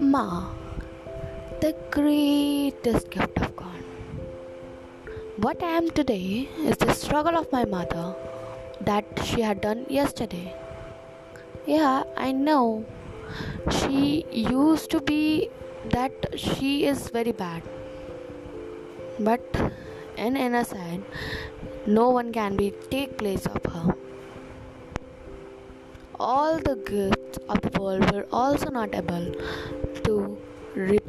Ma, the greatest gift of God. What I am today is the struggle of my mother that she had done yesterday. Yeah, I know. She used to be that she is very bad. But in inner side, no one can be take place of her. All the gifts of the world were also not able to rep-